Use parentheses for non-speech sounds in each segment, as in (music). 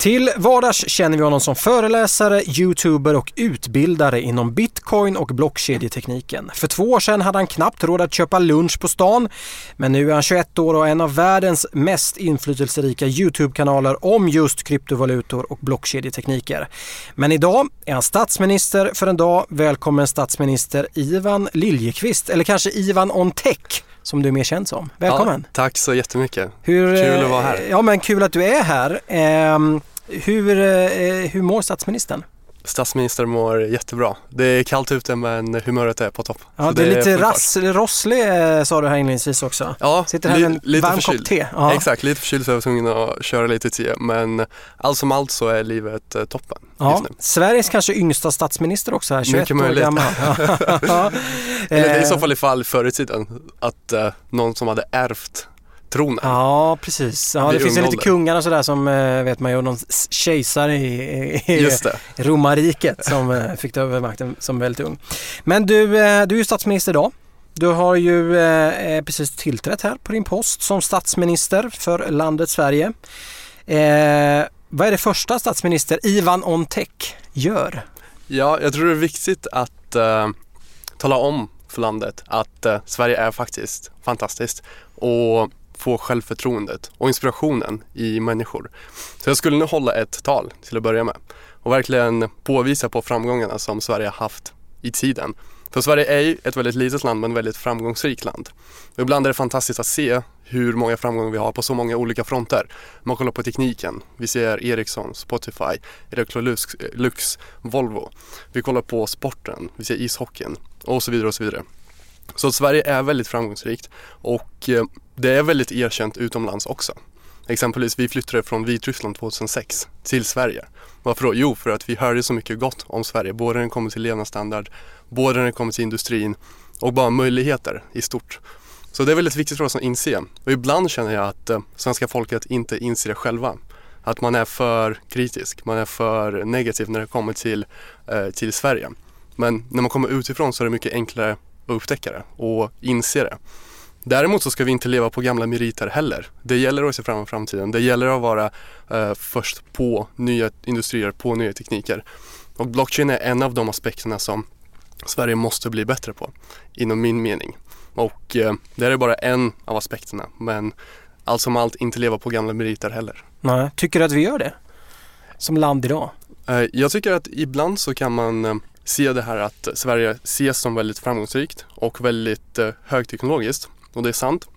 Till vardags känner vi honom som föreläsare, youtuber och utbildare inom bitcoin och blockkedjetekniken. För två år sedan hade han knappt råd att köpa lunch på stan, men nu är han 21 år och en av världens mest inflytelserika Youtube-kanaler om just kryptovalutor och blockkedjetekniker. Men idag är han statsminister för en dag. Välkommen statsminister Ivan Liljekvist, eller kanske Ivan on Tech som du är mer känd som. Välkommen! Ja, tack så jättemycket. Hur, kul att vara här. Ja men kul att du är här. Eh, hur, eh, hur mår statsministern? Statsministern mår jättebra. Det är kallt ute men humöret är på topp. Ja, det, det är lite rass, rosslig eh, sa du här inledningsvis också. Ja, Sitter här med en lite varm förkyld. kopp te. Ja. Exakt, lite förkyld så jag var tvungen att köra lite te. Men allt som allt så är livet eh, toppen Ja, just nu. Sveriges kanske yngsta statsminister också här, 21 Mycket år möjligt. gammal. (laughs) Eller det är i så Eh, fall i fall förr i tiden. Att eh, någon som hade ärvt tronen. Ja, precis. Ja, det finns ju lite kungar och sådär som eh, vet man ju, någon kejsare i, i romarriket som eh, fick ta över makten som väldigt ung. Men du, eh, du är ju statsminister idag. Du har ju precis tillträtt här på din post som statsminister för landet Sverige. Eh, vad är det första statsminister Ivan Ontech gör? Ja, jag tror det är viktigt att eh, tala om för landet att eh, Sverige är faktiskt fantastiskt och få självförtroendet och inspirationen i människor. Så jag skulle nu hålla ett tal till att börja med och verkligen påvisa på framgångarna som Sverige har haft i tiden. För Sverige är ju ett väldigt litet land men väldigt framgångsrikt land. Och ibland är det fantastiskt att se hur många framgångar vi har på så många olika fronter. Man kollar på tekniken. Vi ser Ericsson, Spotify, Electrolux, Lux, Volvo. Vi kollar på sporten, vi ser ishockeyn och så vidare och så vidare. Så Sverige är väldigt framgångsrikt och eh, det är väldigt erkänt utomlands också. Exempelvis vi flyttade från Vitryssland 2006 till Sverige. Varför då? Jo, för att vi hörde så mycket gott om Sverige, både när det kommer till levnadsstandard, både när det kommer till industrin och bara möjligheter i stort. Så det är väldigt viktigt för oss att inse. Och ibland känner jag att eh, svenska folket inte inser det själva. Att man är för kritisk, man är för negativ när det kommer till, eh, till Sverige. Men när man kommer utifrån så är det mycket enklare att upptäcka det och inse det. Däremot så ska vi inte leva på gamla meriter heller. Det gäller att se fram emot framtiden. Det gäller att vara eh, först på nya industrier, på nya tekniker. Och blockchain är en av de aspekterna som Sverige måste bli bättre på, inom min mening. Och eh, det här är bara en av aspekterna, men allt som allt inte leva på gamla meriter heller. Nej, tycker du att vi gör det? Som land idag? Eh, Jag tycker att ibland så kan man eh, se det här att Sverige ses som väldigt framgångsrikt och väldigt eh, högteknologiskt och det är sant.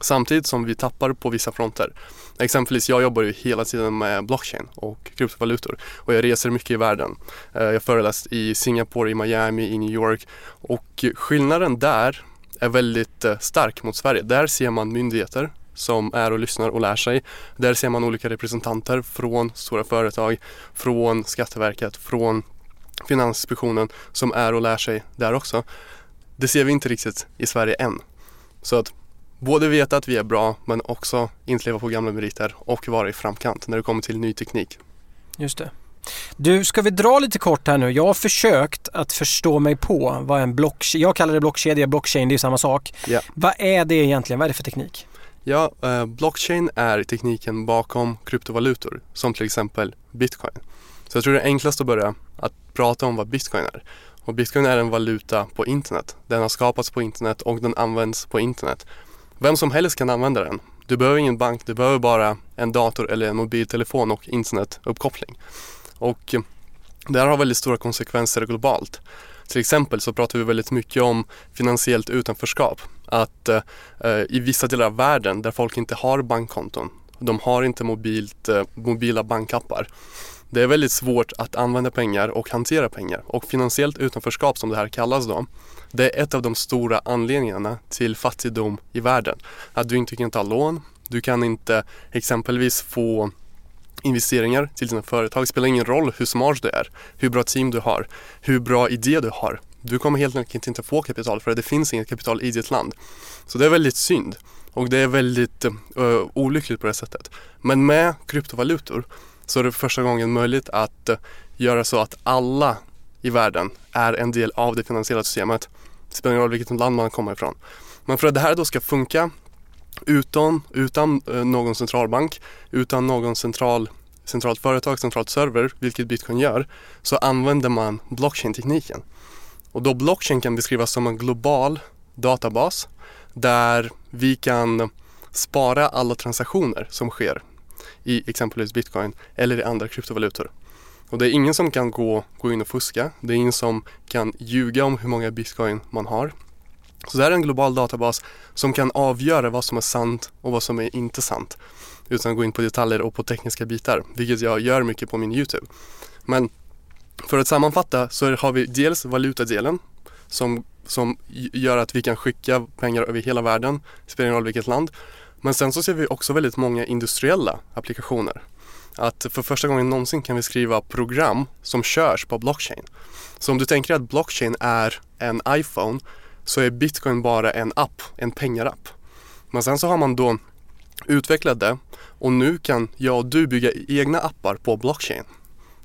Samtidigt som vi tappar på vissa fronter. Exempelvis jag jobbar ju hela tiden med blockchain och kryptovalutor och jag reser mycket i världen. Eh, jag har föreläst i Singapore, i Miami, i New York och skillnaden där är väldigt eh, stark mot Sverige. Där ser man myndigheter som är och lyssnar och lär sig. Där ser man olika representanter från stora företag, från Skatteverket, från Finansinspektionen som är och lär sig där också. Det ser vi inte riktigt i Sverige än. Så att både veta att vi är bra men också inte leva på gamla meriter och vara i framkant när det kommer till ny teknik. Just det. Du, ska vi dra lite kort här nu? Jag har försökt att förstå mig på vad en blockkedja, jag kallar det blockkedja, blockchain det är ju samma sak. Ja. Vad är det egentligen? Vad är det för teknik? Ja, eh, blockchain är tekniken bakom kryptovalutor som till exempel bitcoin. Så jag tror det är enklast att börja att prata om vad bitcoin är. Och bitcoin är en valuta på internet. Den har skapats på internet och den används på internet. Vem som helst kan använda den. Du behöver ingen bank, du behöver bara en dator eller en mobiltelefon och internetuppkoppling. Och eh, det här har väldigt stora konsekvenser globalt. Till exempel så pratar vi väldigt mycket om finansiellt utanförskap. Att eh, eh i vissa delar av världen där folk inte har bankkonton, de har inte mobilt, eh, mobila bankappar. Det är väldigt svårt att använda pengar och hantera pengar och finansiellt utanförskap som det här kallas då. Det är ett av de stora anledningarna till fattigdom i världen. Att du inte kan ta lån, du kan inte exempelvis få investeringar till dina företag. Det spelar ingen roll hur smart du är, hur bra team du har, hur bra idé du har. Du kommer helt enkelt inte få kapital för det finns inget kapital i ditt land. Så det är väldigt synd och det är väldigt uh, olyckligt på det sättet. Men med kryptovalutor så är det för första gången möjligt att eh, göra så att alla i världen är en del av det finansiella systemet. Det spelar ingen roll vilket land man kommer ifrån. Men för att det här då ska funka utan, utan någon centralbank, utan någon central centralt företag, centralt server, vilket bitcoin gör, så använder man blockchain-tekniken. Och då blockchain kan beskrivas som en global databas där vi kan spara alla transaktioner som sker i exempelvis bitcoin eller i andra kryptovalutor. Och det är ingen som kan gå, gå in och fuska. Det är ingen som kan ljuga om hur många bitcoin man har. Så det här är en global databas som kan avgöra vad som är sant och vad som är inte sant. Utan att gå in på detaljer och på tekniska bitar, vilket jag gör mycket på min YouTube. Men för att sammanfatta så har vi dels valutadelen som, som gör att vi kan skicka pengar över hela världen, spelar ingen roll vilket land. Men sen så ser vi också väldigt många industriella applikationer. Att för första gången någonsin kan vi skriva program som körs på blockchain. Så om du tänker att blockchain är en iPhone så är bitcoin bara en app, en pengarapp. Men sen så har man då utvecklat det och nu kan jag och du bygga egna appar på blockchain.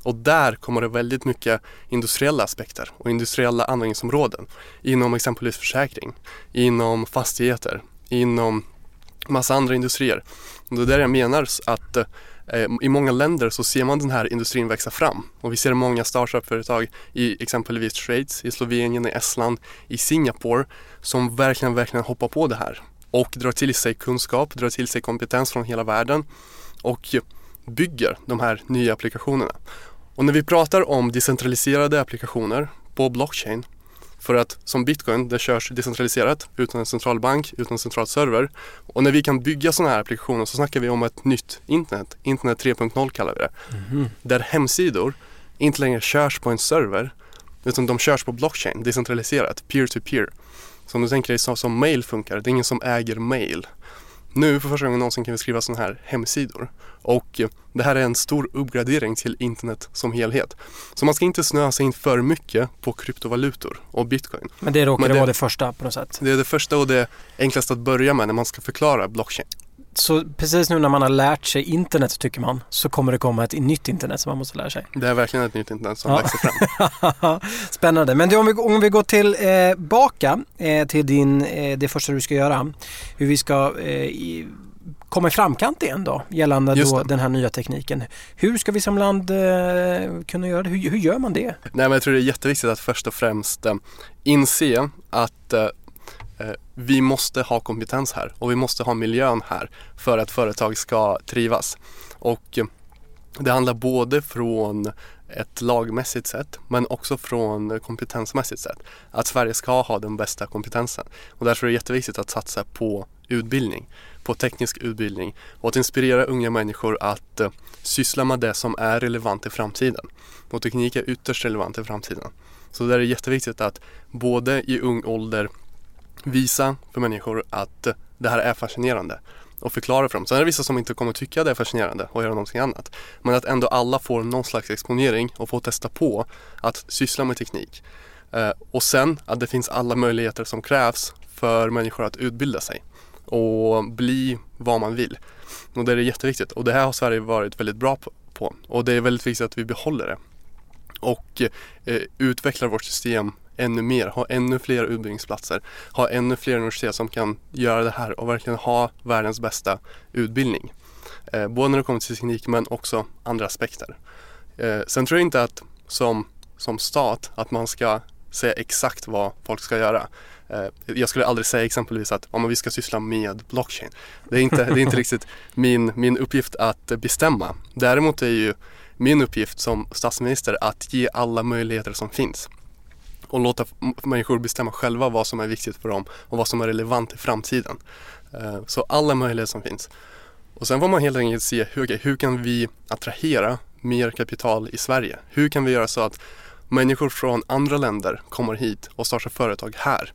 Och där kommer det väldigt mycket industriella aspekter och industriella användningsområden inom exempelvis försäkring, inom fastigheter, inom massa andra industrier. Och det är där jag menar att eh, i många länder så ser man den här industrin växa fram och vi ser många startup-företag i exempelvis Schweiz, i Slovenien, i Estland, i Singapore som verkligen, verkligen hoppar på det här och drar till sig kunskap, drar till sig kompetens från hela världen och bygger de här nya applikationerna. Och när vi pratar om decentraliserade applikationer på blockchain för att som bitcoin, det körs decentraliserat utan en centralbank, utan en central server. Och när vi kan bygga sådana här applikationer så snackar vi om ett nytt internet. Internet 3.0 kallar vi det. Mm. Där hemsidor inte längre körs på en server utan de körs på blockchain, decentraliserat, peer-to-peer. Så om du tänker dig så som mail funkar, det är ingen som äger mail. Nu för första gången någonsin kan vi skriva sådana här hemsidor. Och det här är en stor uppgradering till internet som helhet. Så man ska inte snöa sig in för mycket på kryptovalutor och bitcoin. Men det råkar vara det första på något sätt? Det är det första och det enklaste att börja med när man ska förklara blockchain. Så precis nu när man har lärt sig internet tycker man så kommer det komma ett nytt internet som man måste lära sig. Det är verkligen ett nytt internet som ja. växer fram. (laughs) Spännande. Men om vi, om vi går tillbaka eh, eh, till din, eh, det första du ska göra. Hur vi ska eh, i, komma i framkant igen då gällande då den här nya tekniken. Hur ska vi som land eh, kunna göra det? Hur, hur, gör man det? Nej, men jag tror det är jätteviktigt att först och främst eh, inse att Eh, Eh, vi måste ha kompetens här och vi måste ha miljön här för att företag ska trivas. Och eh, det handlar både från ett lagmässigt sätt men också från kompetensmässigt sätt. Att Sverige ska ha den bästa kompetensen. Och därför är det jätteviktigt att satsa på utbildning, på teknisk utbildning och att inspirera unga människor att eh, syssla med det som är relevant i framtiden. Och teknik är ytterst relevant i framtiden. Så där är det jätteviktigt att både i ung ålder visa för människor att det här är fascinerande och förklara för dem. Sen är det vissa som inte kommer tycka det är fascinerande och göra någonting annat. Men att ändå alla får någon slags exponering och får testa på att syssla med teknik. Eh, och sen att det finns alla möjligheter som krävs för människor att utbilda sig och bli vad man vill. Och det är jätteviktigt och det här har Sverige varit väldigt bra på och det är väldigt viktigt att vi behåller det och eh, utvecklar vårt system ännu mer, ha ännu fler utbildningsplatser, ha ännu fler universitet som kan göra det här och verkligen ha världens bästa utbildning. Eh, både när det kommer till teknik men också andra aspekter. Eh, sen tror jag inte att som, som stat att man ska säga exakt vad folk ska göra. Eh, jag skulle aldrig säga exempelvis att om vi ska syssla med blockchain. Det är inte, det är inte (laughs) (laughs) riktigt min, min uppgift att bestämma. Däremot är ju min uppgift som statsminister att ge alla möjligheter som finns och låta människor bestämma själva vad som är viktigt för dem och vad som är relevant i framtiden. Eh, så alla möjligheter som finns. Och sen får man helt enkelt se hur, hur kan vi attrahera mer kapital i Sverige? Hur kan vi göra så att människor från andra länder kommer hit och startar företag här?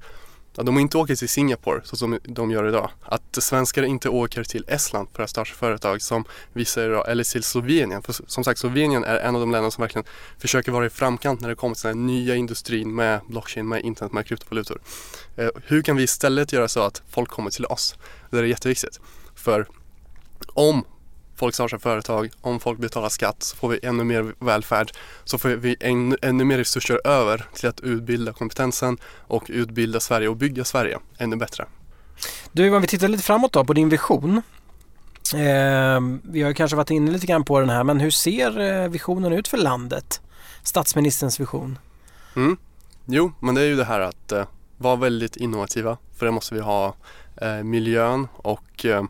Att de inte åker till Singapore så som de gör idag. Att svenskar inte åker till Estland för att starta företag som vi säger idag, eller till Slovenien. För som sagt Slovenien är en av de länder som verkligen försöker vara i framkant när det kommer till den nya industrin med blockchain, med internet, med kryptovalutor. Eh, hur kan vi istället göra så att folk kommer till oss? Det är jätteviktigt. För om folk startar företag, om folk betalar skatt så får vi ännu mer välfärd. Så får vi ännu, ännu mer resurser över till att utbilda kompetensen och utbilda Sverige och bygga Sverige ännu bättre. Du, om vi tittar lite framåt då på din vision. Eh, vi har kanske varit inne lite grann på den här, men hur ser eh, visionen ut för landet? Statsministerns vision. Mm. Jo, men det är ju det här att eh, vara väldigt innovativa. För det måste vi ha eh, miljön och eh,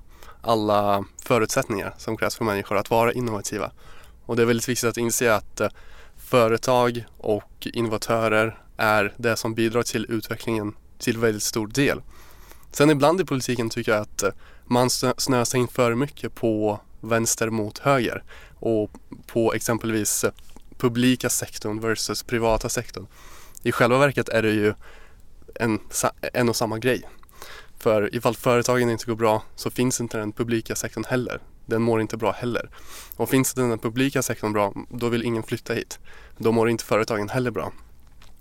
alla förutsättningar som krävs för människor att vara innovativa. Och det är väldigt viktigt att inse att eh, företag och innovatörer är det som bidrar till utvecklingen till väldigt stor del. Sen ibland i politiken tycker jag att eh, man snöar sig in för mycket på vänster mot höger och på exempelvis eh, publika sektorn versus privata sektorn. I själva verket är det ju en, en och samma grej. För ifall företagen inte går bra så finns inte den publika sektorn heller. Den mår inte bra heller. Och finns inte den publika sektorn bra, då vill ingen flytta hit. Då mår inte företagen heller bra.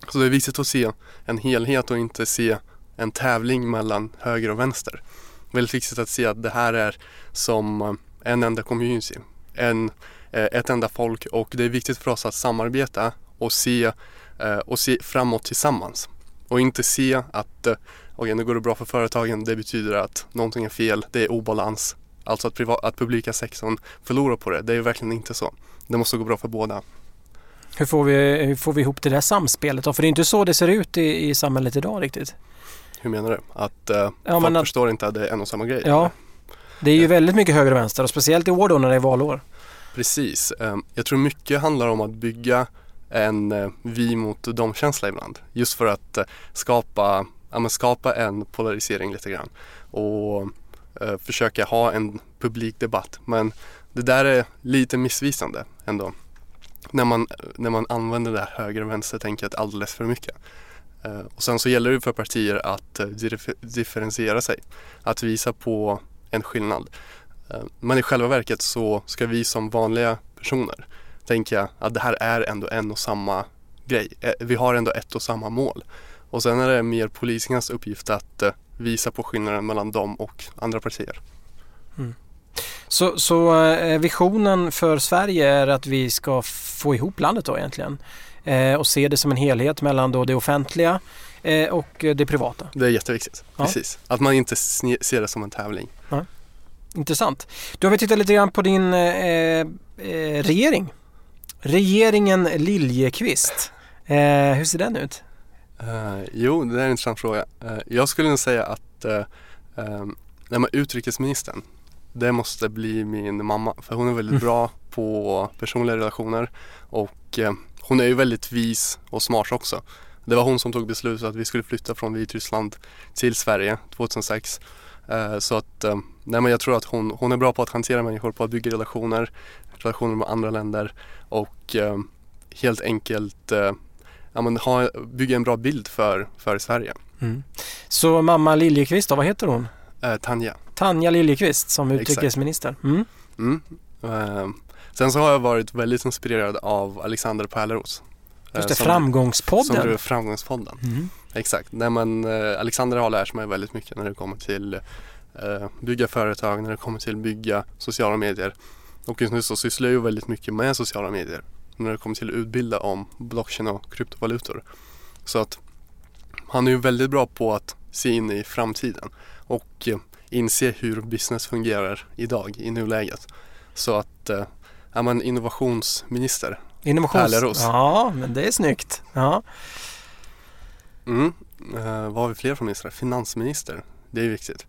Så det är viktigt att se en helhet och inte se en tävling mellan höger och vänster. Väldigt viktigt att se att det här är som eh, en enda community, en, eh, ett enda folk och det är viktigt för oss att samarbeta och se, eh, och se framåt tillsammans. Och inte se att okej nu går det bra för företagen, det betyder att någonting är fel, det är obalans. Alltså att, privat, att publika sektorn förlorar på det, det är verkligen inte så. Det måste gå bra för båda. Hur får vi, hur får vi ihop det där samspelet då? För det är inte så det ser ut i, i samhället idag riktigt. Hur menar du? Att uh, ja, folk att, förstår inte att det är en och samma grej? Ja, det är ju väldigt mycket höger och vänster och speciellt i år då när det är valår. Precis. Um, jag tror mycket handlar om att bygga en uh, vi mot dem-känsla ibland. Just för att uh, skapa ja, men skapa en polarisering lite grann och eh, försöka ha en publik debatt. Men det där är lite missvisande ändå. När man, när man använder det här höger och vänster-tänket alldeles för mycket. Eh, och sen så gäller det för partier att eh, dif differentiera sig, att visa på en skillnad. Eh, men i själva verket så ska vi som vanliga personer tänka att det här är ändå en och samma grej. Eh, vi har ändå ett och samma mål. Och sen är det mer polisernas uppgift att eh, visa på skillnaden mellan dem och andra partier. Mm. Så, så eh, visionen för Sverige är att vi ska få ihop landet då egentligen eh, och se det som en helhet mellan då det offentliga eh, och det privata? Det är jätteviktigt, ja. precis. Att man inte ser det som en tävling. Ja. Intressant. Då har vi tittat lite grann på din eh regering. Regeringen Liljekvist. hur ser den ut? Uh, jo, det är en intressant fråga. Uh, jag skulle nog säga att uh, um, utrikesministern, det måste bli min mamma. För hon är väldigt (laughs) bra på personliga relationer och uh, hon är ju väldigt vis och smart också. Det var hon som tog beslutet att vi skulle flytta från Vitryssland till Sverige 2006. Uh, så att, nej men jag tror att hon, hon är bra på att hantera människor, på att bygga relationer, relationer med andra länder och helt enkelt ja, men ha, bygga en bra bild för, för Sverige. Mm. Så mamma Liljekvist då, vad heter hon? Eh, Tanja. Tanja Liljekvist som utrikesminister. Mm. Mm. Eh, sen så har jag varit väldigt inspirerad av Alexander Pärleros. Just det, som, Framgångspodden. Som drev Framgångspodden. Mm. Exakt. Nej, men, eh, Alexander har lärt mig väldigt mycket när det kommer till eh, bygga företag, när det kommer till bygga sociala medier. Och just nu så sysslar jag ju väldigt mycket med sociala medier när det kommer till att utbilda om blockchain och kryptovalutor. Så att han är ju väldigt bra på att se in i framtiden och eh, inse hur business fungerar idag i nuläget. Så att eh, är man innovationsminister. Innovations... Ja, men det är snyggt. Ja. Mm. Eh, vad har vi fler från ministrar? Finansminister. Det är viktigt.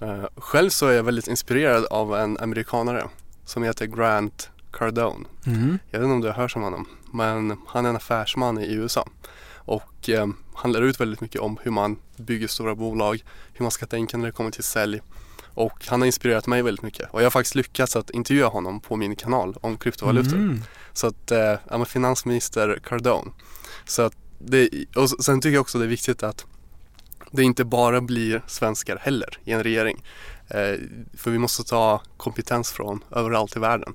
Eh, själv så är jag väldigt inspirerad av en amerikanare som heter Grant Cardone. Mm. Jag vet inte om du har hört om honom, men han är en affärsman i USA. Och eh, han lär ut väldigt mycket om hur man bygger stora bolag, hur man ska tänka när det kommer till sälj. Och han har inspirerat mig väldigt mycket och jag har faktiskt lyckats att intervjua honom på min kanal om kryptovalutor. Mm. Så att, eh, är finansminister Cardone. Så att det, och sen tycker jag också det är viktigt att det inte bara blir svenskar heller i en regering. Eh, för vi måste ta kompetens från överallt i världen.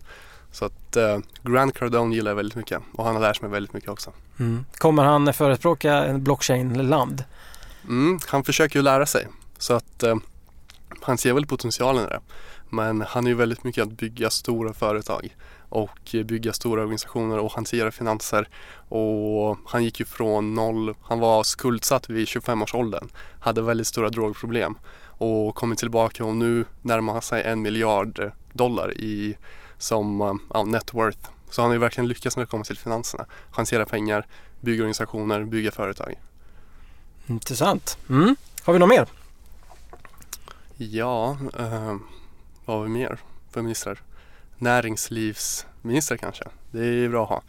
Så att eh, Grant Cardone gillar jag väldigt mycket och han har lärt mig väldigt mycket också. Mm. Kommer han förespråka en blockchain-land? Mm, han försöker ju lära sig så att eh, han ser väl potentialen i det. Men han är ju väldigt mycket att bygga stora företag och bygga stora organisationer och hantera finanser. Och han gick ju från noll, han var skuldsatt vid 25-årsåldern, hade väldigt stora drogproblem och kommit tillbaka och nu närmar han sig en miljard dollar i som ja, net worth. Så han har ju verkligen lyckats när det kommer till finanserna. Hantera pengar, bygga organisationer, bygga företag. Intressant. Mm. Har vi något mer? Ja, eh, vad har vi mer för ministrar? Näringslivsminister kanske. Det är bra att ha.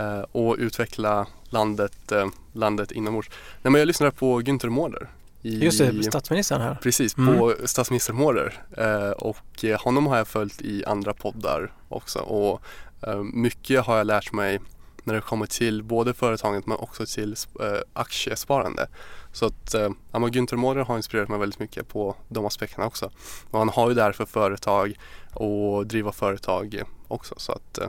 Eh, och utveckla landet, eh, landet inombords. Nej, men jag lyssnade på Günther Mårder. I, Just det, statsministern här. Precis, mm. på statsminister Mårder. Eh, och honom har jag följt i andra poddar också. Och eh, mycket har jag lärt mig när det kommer till både företaget men också till eh, aktiesparande. Så att eh, Günther Mårder har inspirerat mig väldigt mycket på de aspekterna också. Och han har ju därför företag och driva företag också. Så att eh,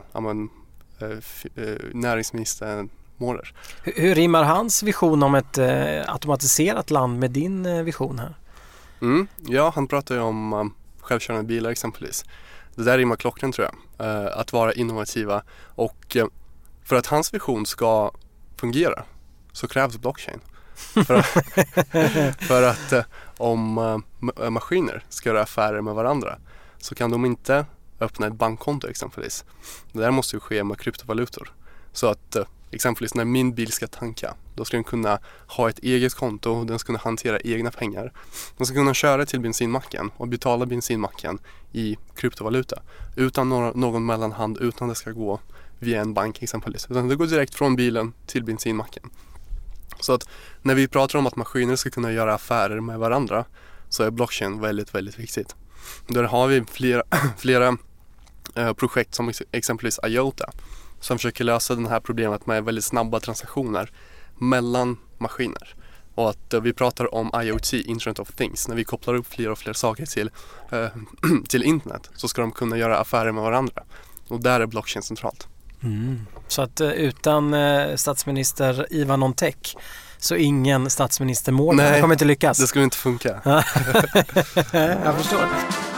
eh, eh, näringsministern Mårder. Hur, hur rimmar hans vision om ett eh, automatiserat land med din eh, vision här? Mm, ja, han pratar ju om um, självkörande bilar exempelvis. Det där rimmar klockan tror jag. Uh, att vara innovativa och uh, för att hans vision ska fungera så krävs blockchain. för att, (laughs) för att uh, om maskiner ska göra affärer med varandra så kan de inte öppna ett bankkonto exempelvis. Det där måste ju ske med kryptovalutor. Så att Exempelvis när min bil ska tanka, då ska den kunna ha ett eget konto, den ska kunna hantera egna pengar. Den ska kunna köra till bensinmacken och betala bensinmacken i kryptovaluta utan någon mellanhand, utan det ska gå via en bank exempelvis. Utan det går direkt från bilen till bensinmacken. Så att när vi pratar om att maskiner ska kunna göra affärer med varandra så är blockchain väldigt, väldigt viktigt. Där har vi flera, (clears throat) flera eh, projekt som exempelvis IOTA som försöker lösa det här problemet med väldigt snabba transaktioner mellan maskiner. Och att uh, vi pratar om IoT, Internet of Things. När vi kopplar upp fler och fler saker till, uh, (clears throat) till internet så ska de kunna göra affärer med varandra. Och där är blockchain centralt. Mm. Så att uh, utan statsminister Ivan Ontech så ingen statsminister Mård kommer inte lyckas? det skulle inte funka. (laughs) Jag förstår.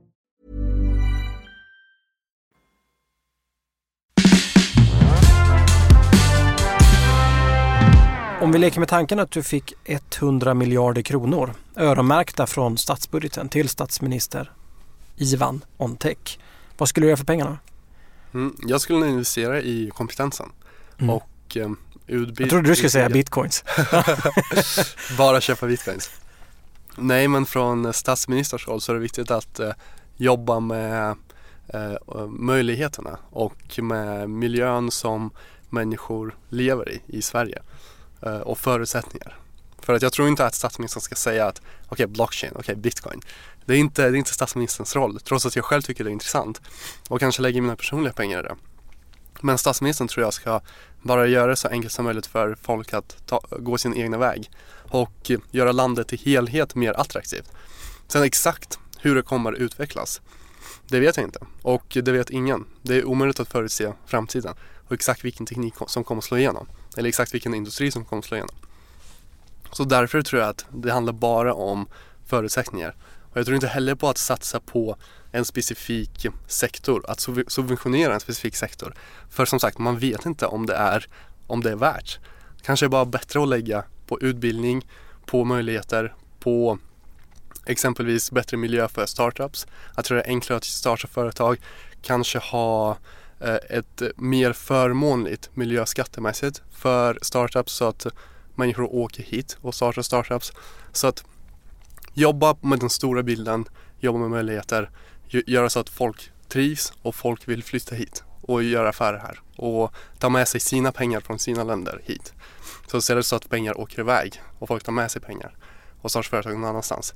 Om vi leker med tanken att du fick 100 miljarder kronor öronmärkta från statsbudgeten till statsminister Ivan Ontech. Vad skulle du göra för pengarna? Mm, jag skulle investera i kompetensen Mm. och utbilda. Jag trodde du skulle säga bitcoins. (laughs) (laughs) Bara köpa bitcoins. Nej men från statsministers håll så är det viktigt att eh, jobba med eh, möjligheterna och med miljön som människor lever i i Sverige eh, Eh, och förutsättningar. För att jag tror inte att statsministern ska säga att okej okay, blockchain, okej okay, bitcoin. Det är, inte, det är inte statsministerns roll trots att jag själv tycker det är intressant och kanske lägger mina personliga pengar i det. Men statsministern tror jag ska bara göra det så enkelt som möjligt för folk att ta, gå sin egna väg och göra landet i helhet mer attraktivt. Sen exakt hur det kommer utvecklas, det vet jag inte och det vet ingen. Det är omöjligt att förutse framtiden och exakt vilken teknik som kommer att slå igenom eller exakt vilken industri som kommer att slå igenom. Så därför tror jag att det handlar bara om förutsättningar. Och jag tror inte heller på att satsa på en specifik sektor, att subventionera en specifik sektor. För som sagt, man vet inte om det är, om det är värt. Kanske är bara bättre att lägga på utbildning, på möjligheter, på exempelvis bättre miljö för startups. Att göra det enklare att starta företag. Kanske ha eh, Eh, ett mer förmånligt miljöskattemässigt för startups så att människor åker hit och startar startups. Så att jobba med den stora bilden, jobba med möjligheter, göra så att folk trivs och folk vill flytta hit och göra affärer här och ta med sig sina pengar från sina länder hit. Så istället så att pengar åker iväg och folk tar med sig pengar och startar företag någon annanstans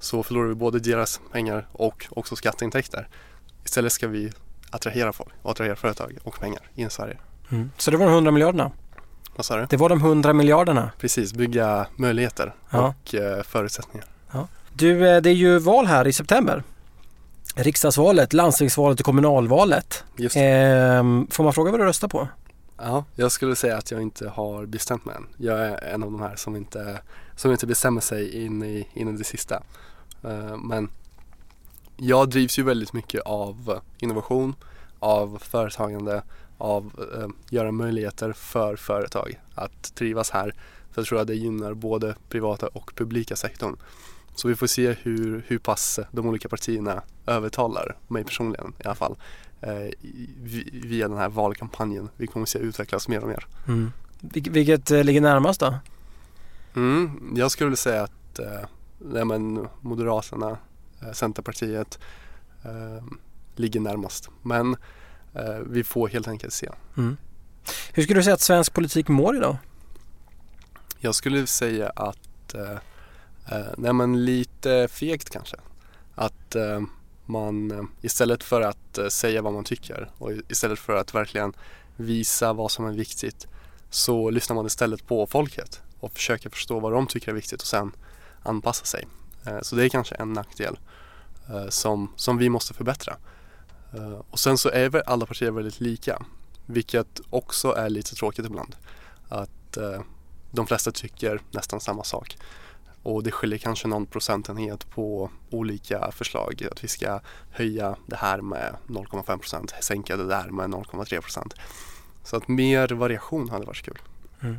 så förlorar vi både deras pengar och också skatteintäkter. Istället ska vi attrahera folk och attrahera företag och pengar in i Sverige. Mm. Så det var de 100 miljarderna? Vad sa du? Det var de 100 miljarderna? Precis, bygga möjligheter ja. och eh, förutsättningar. Ja. Du, eh, det är ju val här i september. Riksdagsvalet, landstingsvalet och kommunalvalet. Just det. får man fråga vad du röstar på? Ja, jag skulle säga att jag inte har bestämt mig än. Jag är en av de här som inte, som inte bestämmer sig in i, in i det sista. Uh, men jag drivs ju väldigt mycket av innovation, av företagande, av uh, göra möjligheter för företag att trivas här. För jag tror att det gynnar både privata och publika sektorn. Så vi får se hur, hur pass de olika partierna övertalar mig personligen i alla fall eh, via den här valkampanjen. Vi kommer att se utvecklas mer och mer. Mm. Vil vilket eh, ligger närmast då? Mm, jag skulle säga att eh, nej, men Moderaterna, eh, Centerpartiet eh, ligger närmast. Men eh, vi får helt enkelt se. Mm. Hur skulle du säga att svensk politik mår idag? Jag skulle säga att eh, Eh, nej men lite fegt kanske. Att eh, man eh, istället för att eh, säga vad man tycker och istället för att verkligen visa vad som är viktigt så lyssnar man istället på folket och försöker förstå vad de tycker är viktigt och sen anpassa sig. Eh, så det är kanske en nackdel eh, som, som vi måste förbättra. Eh, och sen så är väl alla partier väldigt lika vilket också är lite tråkigt ibland. Att de flesta tycker nästan samma sak. Och det skiljer kanske någon procentenhet på olika förslag. Att vi ska höja det här med 0,5 procent, sänka det där med 0,3 procent. Så att mer variation hade varit kul. Mm.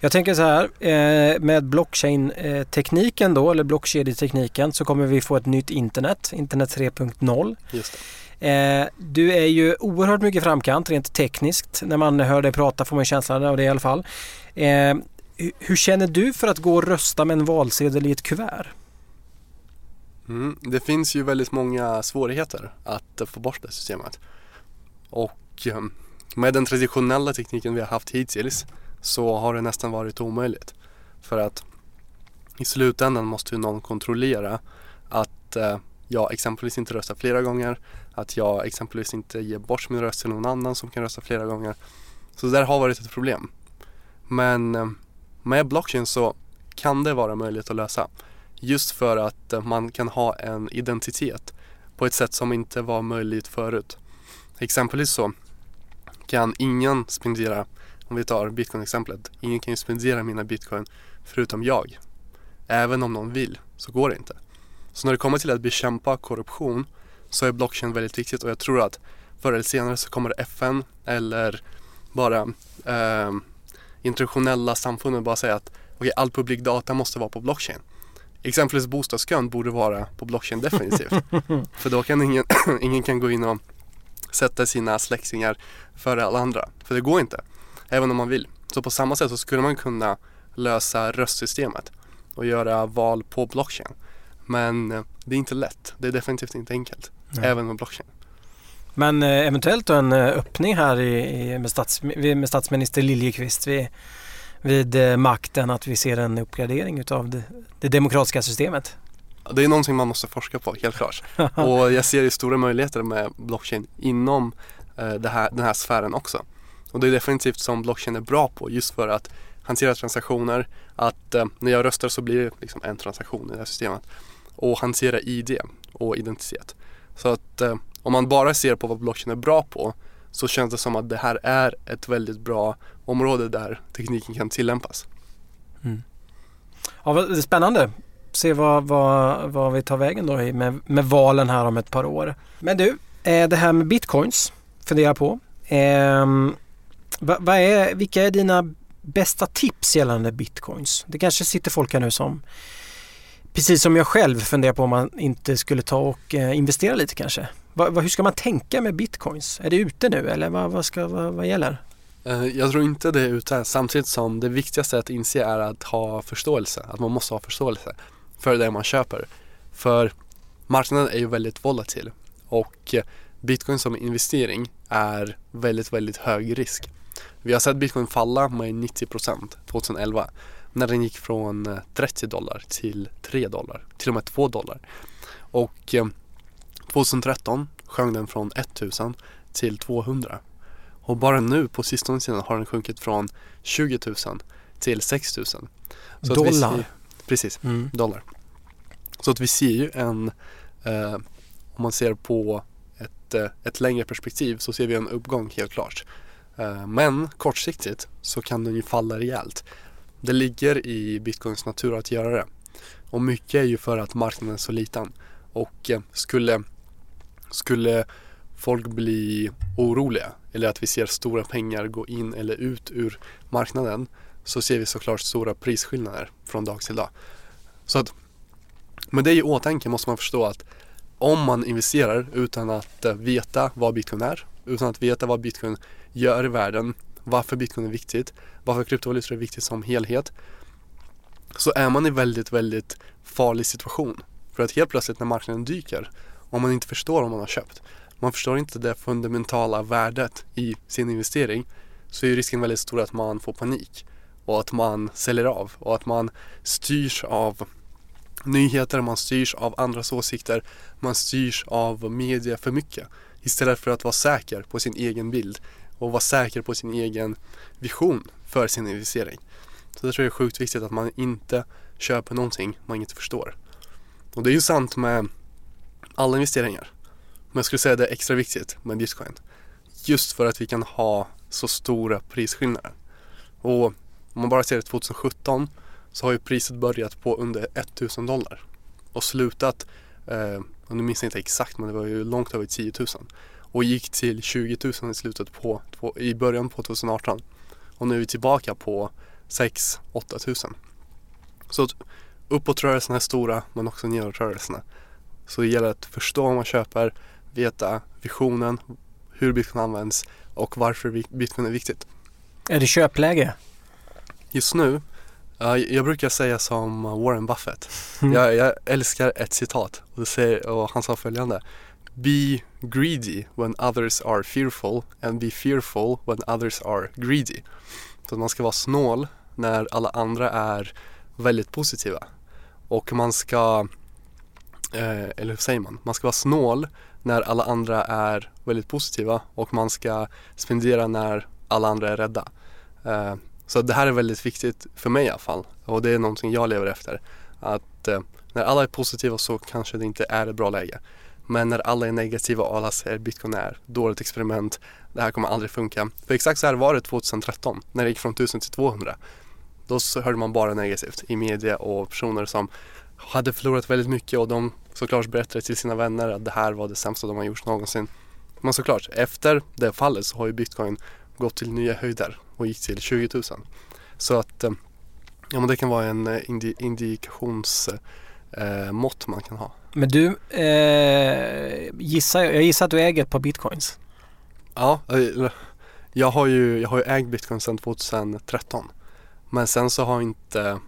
Jag tänker så här, eh, med blockchain-tekniken då, eller blockkedjetekniken, så kommer vi få ett nytt internet, internet 3.0. Just det. Eh, du är ju oerhört mycket framkant rent tekniskt. När man hör dig prata får man känslan av det i alla fall. Eh, hur känner du för att gå och rösta med en valsedel i ett kuvert? Mm, det finns ju väldigt många svårigheter att få bort det systemet. Och ehm, med den traditionella tekniken vi har haft hittills så har det nästan varit omöjligt. För att i slutändan måste ju någon kontrollera att eh, jag exempelvis inte röstar flera gånger, att jag exempelvis inte ger bort min röst till någon annan som kan rösta flera gånger. Så det där har varit ett problem. Men eh, med blockchain så kan det vara möjligt att lösa. Just för att eh, man kan ha en identitet på ett sätt som inte var möjligt förut. Exempelvis så kan ingen spendera, om vi tar bitcoin-exemplet, ingen kan ju spendera mina bitcoin förutom jag. Även om någon vill så går det inte. Så när det kommer till att bekämpa korruption så är blockchain väldigt viktigt och jag tror att förr eller senare så kommer FN eller bara eh, internationella samfunden bara säga att okay, all publik data måste vara på blockchain. Exempelvis bostadskön borde vara på blockchain definitivt. (laughs) För då kan ingen, (clears throat) ingen kan gå in och sätta sina släktingar före alla andra. För det går inte, även om man vill. Så på samma sätt så skulle man kunna lösa röstsystemet och göra val på blockchain. Men eh, det är inte lätt. Det är definitivt inte enkelt. Nej. Även med blockchain. Men eh, eventuellt då en eh, öppning här i, med, stats, med statsminister Liljekvist vid, vid makten att vi ser en uppgradering utav det, det demokratiska systemet? Det är någonting man måste forska på, helt klart. (laughs) Och jag ser ju stora möjligheter med blockchain inom här, den här sfären också. Och det är definitivt som blockchain är bra på just för att hantera transaktioner, att eh, när jag röstar så blir det liksom en transaktion i det här systemet och hantera ID och identitet. Så att eh, om man bara ser på vad blockchain är bra på så känns det som att det här är ett väldigt bra område där tekniken kan tillämpas. Mm. Ja, det är spännande. Se vad, vad, vad vi tar vägen då med, med valen här om ett par år. Men du, eh, det här med bitcoins funderar på. Eh, Va, va är, vilka är dina bästa tips gällande bitcoins? Det kanske sitter folk här nu som precis som jag själv funderar på om man inte skulle ta och eh, investera lite kanske. Va, hur ska man tänka med bitcoins? Är det ute nu eller vad, ska, vad, vad gäller? Eh, jag tror inte det är ute samtidigt som det viktigaste att inse är att ha förståelse, att man måste ha förståelse för det man köper. För marknaden är ju väldigt volatil och eh, bitcoin som investering är väldigt, väldigt hög risk. Vi har sett bitcoin falla med 90% 2011 när den gick från 30 eh, dollar till 3 dollar, till och med 2 dollar. Och 2013 eh, sjönk den från 1000 till 200. Och bara nu på sistone sidan har den sjunkit från 20 000 till 6 000. Så dollar? Ser, precis, mm. dollar. Så att vi ser ju en, eh, om man ser på ett, eh, ett längre perspektiv så ser vi en uppgång helt klart. Eh, men kortsiktigt så kan den ju falla rejält. Det ligger i bitcoins natur att göra det. Och mycket är ju för att marknaden är så liten. Och eh, skulle, skulle folk bli oroliga eller att vi ser stora pengar gå in eller ut ur marknaden så ser vi såklart stora prisskillnader från dag till dag. Så att med det i åtanke måste man förstå att om man investerar utan att eh, veta vad bitcoin är, utan att veta vad bitcoin gör i världen, varför bitcoin är viktigt, varför kryptovalutor är viktigt som helhet, så är man i väldigt, väldigt farlig situation. För att helt plötsligt när marknaden dyker, om man inte förstår vad man har köpt, man förstår inte det fundamentala värdet i sin investering, så är risken väldigt stor att man får panik och att man säljer av och att man styrs av nyheter, man styrs av andras åsikter, man styrs av media för mycket istället för att vara säker på sin egen bild och vara säker på sin egen vision för sin investering. Så det tror jag är sjukt viktigt att man inte köper någonting man inte förstår. Och det är ju sant med alla investeringar. Men jag skulle säga att det är extra viktigt med bitcoin. Just för att vi kan ha så stora prisskillnader. Och om man bara ser 2017 så har ju priset börjat på under 1000 dollar och slutat, eh, och nu minns jag inte exakt men det var ju långt över 10 000 och gick till 20 000 i slutet på, i början på 2018 och nu är vi tillbaka på 6-8 tusen. Så uppåtrörelserna är stora men också nedåtrörelserna. Så det gäller att förstå vad man köper, veta visionen, hur bitcoin används och varför bitcoin är viktigt. Är det köpläge? Just nu, jag brukar säga som Warren Buffett. Mm. Jag, jag, älskar ett citat och, det säger, och han sa följande. Be greedy when others are fearful and be fearful when others are greedy. Så man ska vara snål när alla andra är väldigt positiva. Och man ska, eh, eller hur säger man? Man ska vara snål när alla andra är väldigt positiva och man ska spendera när alla andra är rädda. Eh, så det här är väldigt viktigt för mig i alla fall och det är någonting jag lever efter. Att eh, När alla är positiva så kanske det inte är ett bra läge. Men när alla är negativa och alla säger bitcoin är dåligt experiment, det här kommer aldrig funka. För exakt så här var det 2013 när det gick från 1000 till 200. Då hörde man bara negativt i media och personer som hade förlorat väldigt mycket och de såklart berättade till sina vänner att det här var det sämsta de har gjort någonsin. Men såklart, efter det fallet så har ju bitcoin gått till nya höjder och gick till 20 000. Så att eh, ja, men det kan vara en eh, indi indikationsmått eh, eh man kan ha. Men du, eh, gissar, jag gissar att du äger ett par bitcoins? Ja, jag har ju, jag har ju ägt bitcoin sedan 2013. Men sen så har inte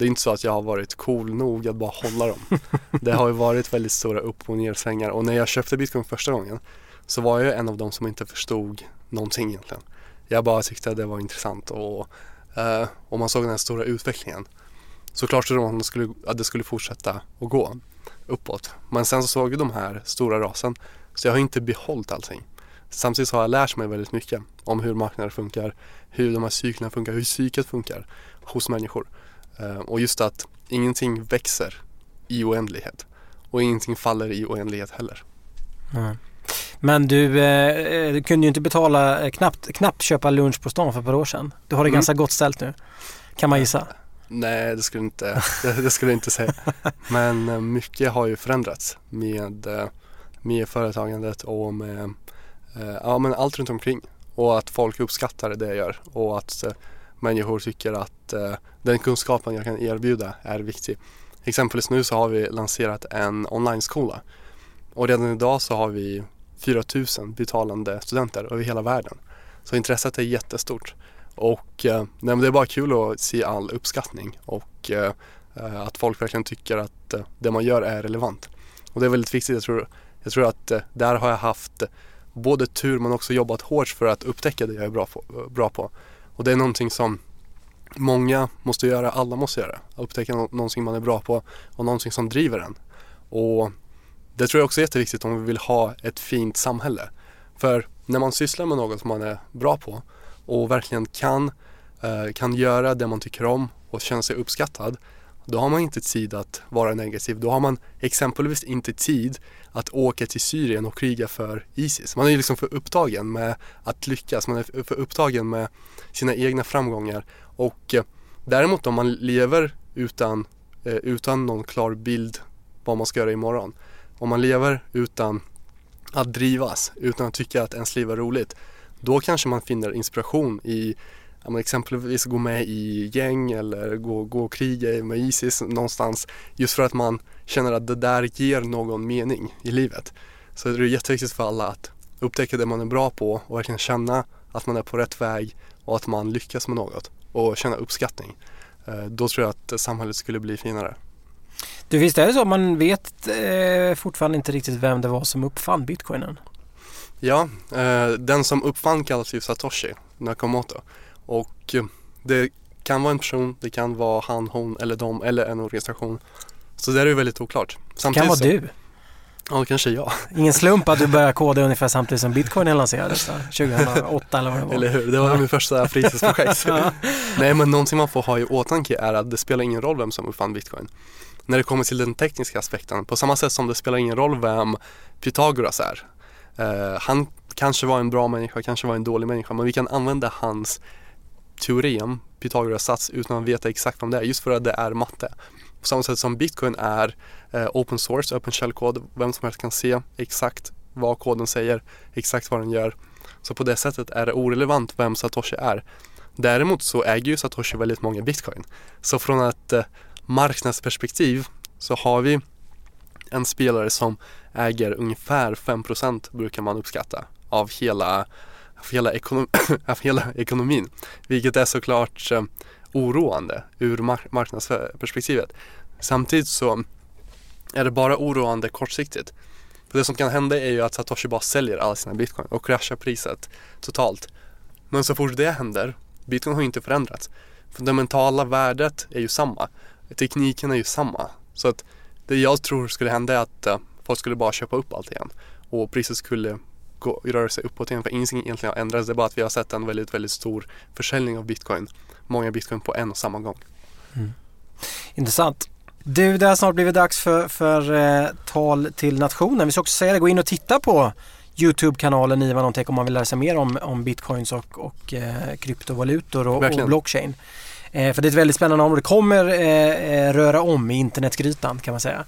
det är inte så att jag har varit cool nog att bara hålla dem. (laughs) Det har ju varit väldigt stora upp och nersvängar och när jag köpte bitcoin första gången så var jag en av dem som inte förstod någonting egentligen. Jag bara tyckte att det var intressant och, eh, och man såg den här stora utvecklingen. Såklart trodde man att det skulle fortsätta att gå uppåt. Men sen så såg jag de här stora rasen så jag har inte behållit allting. Samtidigt så har jag lärt mig väldigt mycket om hur marknader funkar, hur de här cyklerna funkar, hur psyket funkar hos människor. Eh, och just att ingenting växer i oändlighet och ingenting faller i oändlighet heller. Mm. Men du, eh, du kunde ju inte betala, eh, knappt, knappt köpa lunch på stan för ett par år sedan. Du har det mm. ganska gott ställt nu. Kan man gissa? Nej, det skulle, inte, det skulle jag inte säga. Men eh, mycket har ju förändrats med, eh, med företagandet och med eh, ja, men allt runt omkring. Och att folk uppskattar det jag gör och att människor tycker att den kunskapen jag kan erbjuda är viktig. Exempelvis nu så har vi lanserat en online-skola och redan idag så har vi 4000 betalande studenter över hela världen. Så intresset är jättestort. Och eh, nej, det är bara kul att se all uppskattning och eh, eh, att folk verkligen tycker att eh, det man gör är relevant. Och det är väldigt viktigt. Jag tror, jag tror att eh, där har jag haft både tur men också jobbat hårt för att upptäcka det jag är bra på. Eh, bra på. Och det är någonting som många måste göra, alla måste göra. Upptäcka någonting man är bra på och någonting som driver en. Och det tror jag också är jätteviktigt om vi vill ha ett fint samhälle. För när man sysslar med något som man är bra på och verkligen kan, eh, kan göra det man tycker om och känna sig uppskattad då har man inte tid att vara negativ. Då har man exempelvis inte tid att åka till Syrien och kriga för Isis. Man är ju liksom för upptagen med att lyckas, man är för upptagen med sina egna framgångar. Och eh, däremot om man lever utan, eh, utan någon klar bild vad man ska göra imorgon om man lever utan att drivas, utan att tycka att ens liv är roligt, då kanske man finner inspiration i ja, exempelvis gå med i gäng eller gå, gå och kriga med Isis någonstans just för att man känner att det där ger någon mening i livet. Så det är jätteviktigt för alla att upptäcka det man är bra på och verkligen känna att man är på rätt väg och att man lyckas med något och känna uppskattning. Eh, då tror jag att samhället skulle bli finare. Du visst är det så, man vet eh, fortfarande inte riktigt vem det var som uppfann bitcoinen? Ja, eh, den som uppfann kallas ju Satoshi Nakamoto och eh, det kan vara en person, det kan vara han, hon eller de eller en organisation. Så det är ju väldigt oklart. Samtidigt det kan vara du. Ja, kanske jag. Ingen slump att du (laughs) började koda ungefär samtidigt som bitcoinen lanserades 2008 eller vad det var. Eller hur, det var min första (laughs) fritidsprojekt. Nej men någonting man får ha i åtanke är att det spelar ingen roll vem som uppfann bitcoin när det kommer till den tekniska aspekten. På samma sätt som det spelar ingen roll vem Pythagoras är. Uh, han kanske var en bra människa, kanske var en dålig människa, men vi kan använda hans teorem, Pythagoras sats, utan att veta exakt vad det är, just för att det är matte. På samma sätt som bitcoin är uh, open source, öppen källkod, vem som helst kan se exakt vad koden säger, exakt vad den gör. Så på det sättet är det orelevant vem Satoshi är. Däremot så äger ju Satoshi väldigt många bitcoin. Så från ett eh, marknadsperspektiv så har vi en spelare som äger ungefär 5% brukar man uppskatta av hela, av hela, ekonom (coughs) av hela ekonomin. Vilket är såklart eh, oroande ur mark marknadsperspektivet. Samtidigt så är det bara oroande kortsiktigt. För det som kan hända är ju att Satoshi bara säljer alla sina bitcoin och kraschar priset totalt. Men så fort det händer, bitcoin har ju inte förändrats. Fundamentala värdet är ju samma tekniken är ju samma. Så att det jag tror skulle hända är att eh, folk skulle bara köpa upp allt igen och priset skulle gå, röra sig uppåt igen för ingenting egentligen har ändrats. Det är bara att vi har sett en väldigt, väldigt stor försäljning av bitcoin. Många bitcoin på en och samma gång. Mm. Intressant. Du, det har snart blivit dags för, för eh, tal till nationen. Vi ska också säga det, gå in och titta på Youtube-kanalen Ivan Ontech om man vill lära sig mer om, om bitcoins och, och eh, kryptovalutor och, och blockchain. Eh, för det är ett väldigt spännande område. Det kommer eh, eh röra om i internetgrytan kan man säga.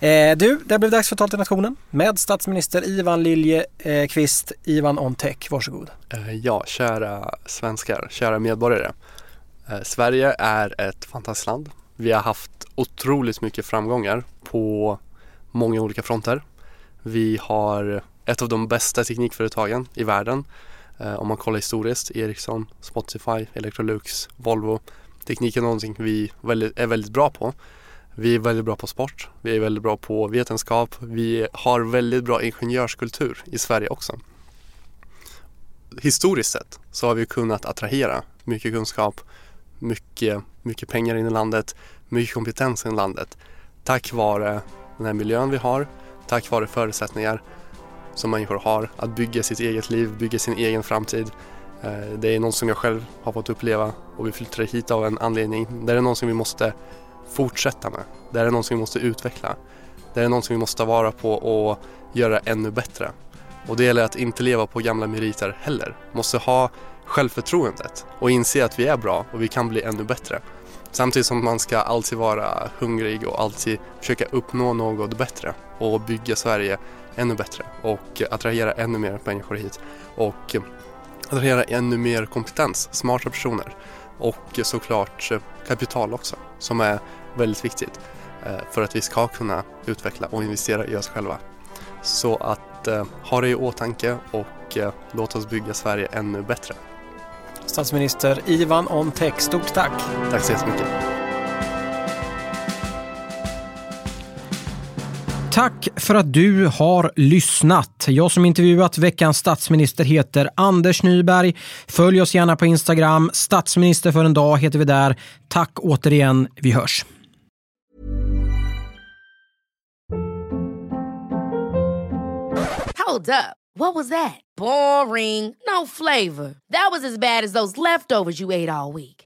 Eh, du, det har blivit dags för Tal till nationen med statsminister Ivan Liljekvist. Eh, Ivan Ontech, varsågod. Eh, ja, kära svenskar, kära medborgare. Eh, Sverige är ett fantastiskt land. Vi har haft otroligt mycket framgångar på många olika fronter. Vi har ett av de bästa teknikföretagen i världen. Eh, om man kollar historiskt, Ericsson, Spotify, Electrolux, Volvo. Teknik är någonting vi är väldigt bra på. Vi är väldigt bra på sport, vi är väldigt bra på vetenskap, vi har väldigt bra ingenjörskultur i Sverige också. Historiskt sett så har vi kunnat attrahera mycket kunskap, mycket, mycket pengar in i landet, mycket kompetens in i landet tack vare den här miljön vi har, tack vare förutsättningar som människor har att bygga sitt eget liv, bygga sin egen framtid. Eh, det är något som jag själv har fått uppleva och vi flyttade hit av en anledning. Det är något som vi måste fortsätta med. Det är något som vi måste utveckla. Det är något som vi måste ta vara på och göra ännu bättre. Och det gäller att inte leva på gamla meriter heller. Måste ha självförtroendet och inse att vi är bra och vi kan bli ännu bättre. Samtidigt som man ska alltid vara hungrig och alltid försöka uppnå något bättre och bygga Sverige ännu bättre och attrahera ännu mer människor hit och attrahera ännu mer kompetens, smarta personer och såklart kapital också som är väldigt viktigt eh, för att vi ska kunna utveckla och investera i oss själva. Så att eh, ha det i åtanke och eh, låt oss bygga Sverige ännu bättre. Statsminister Ivan Ontech, stort tack! Tack så jättemycket! Tack för att du har lyssnat. Jag som intervjuat veckans statsminister heter Anders Nyberg. Följ oss gärna på Instagram. Statsminister för en dag heter vi där. Tack återigen. Vi hörs. Hold up. What was that? Boring. No flavor. That was as bad as those leftovers you ate all week.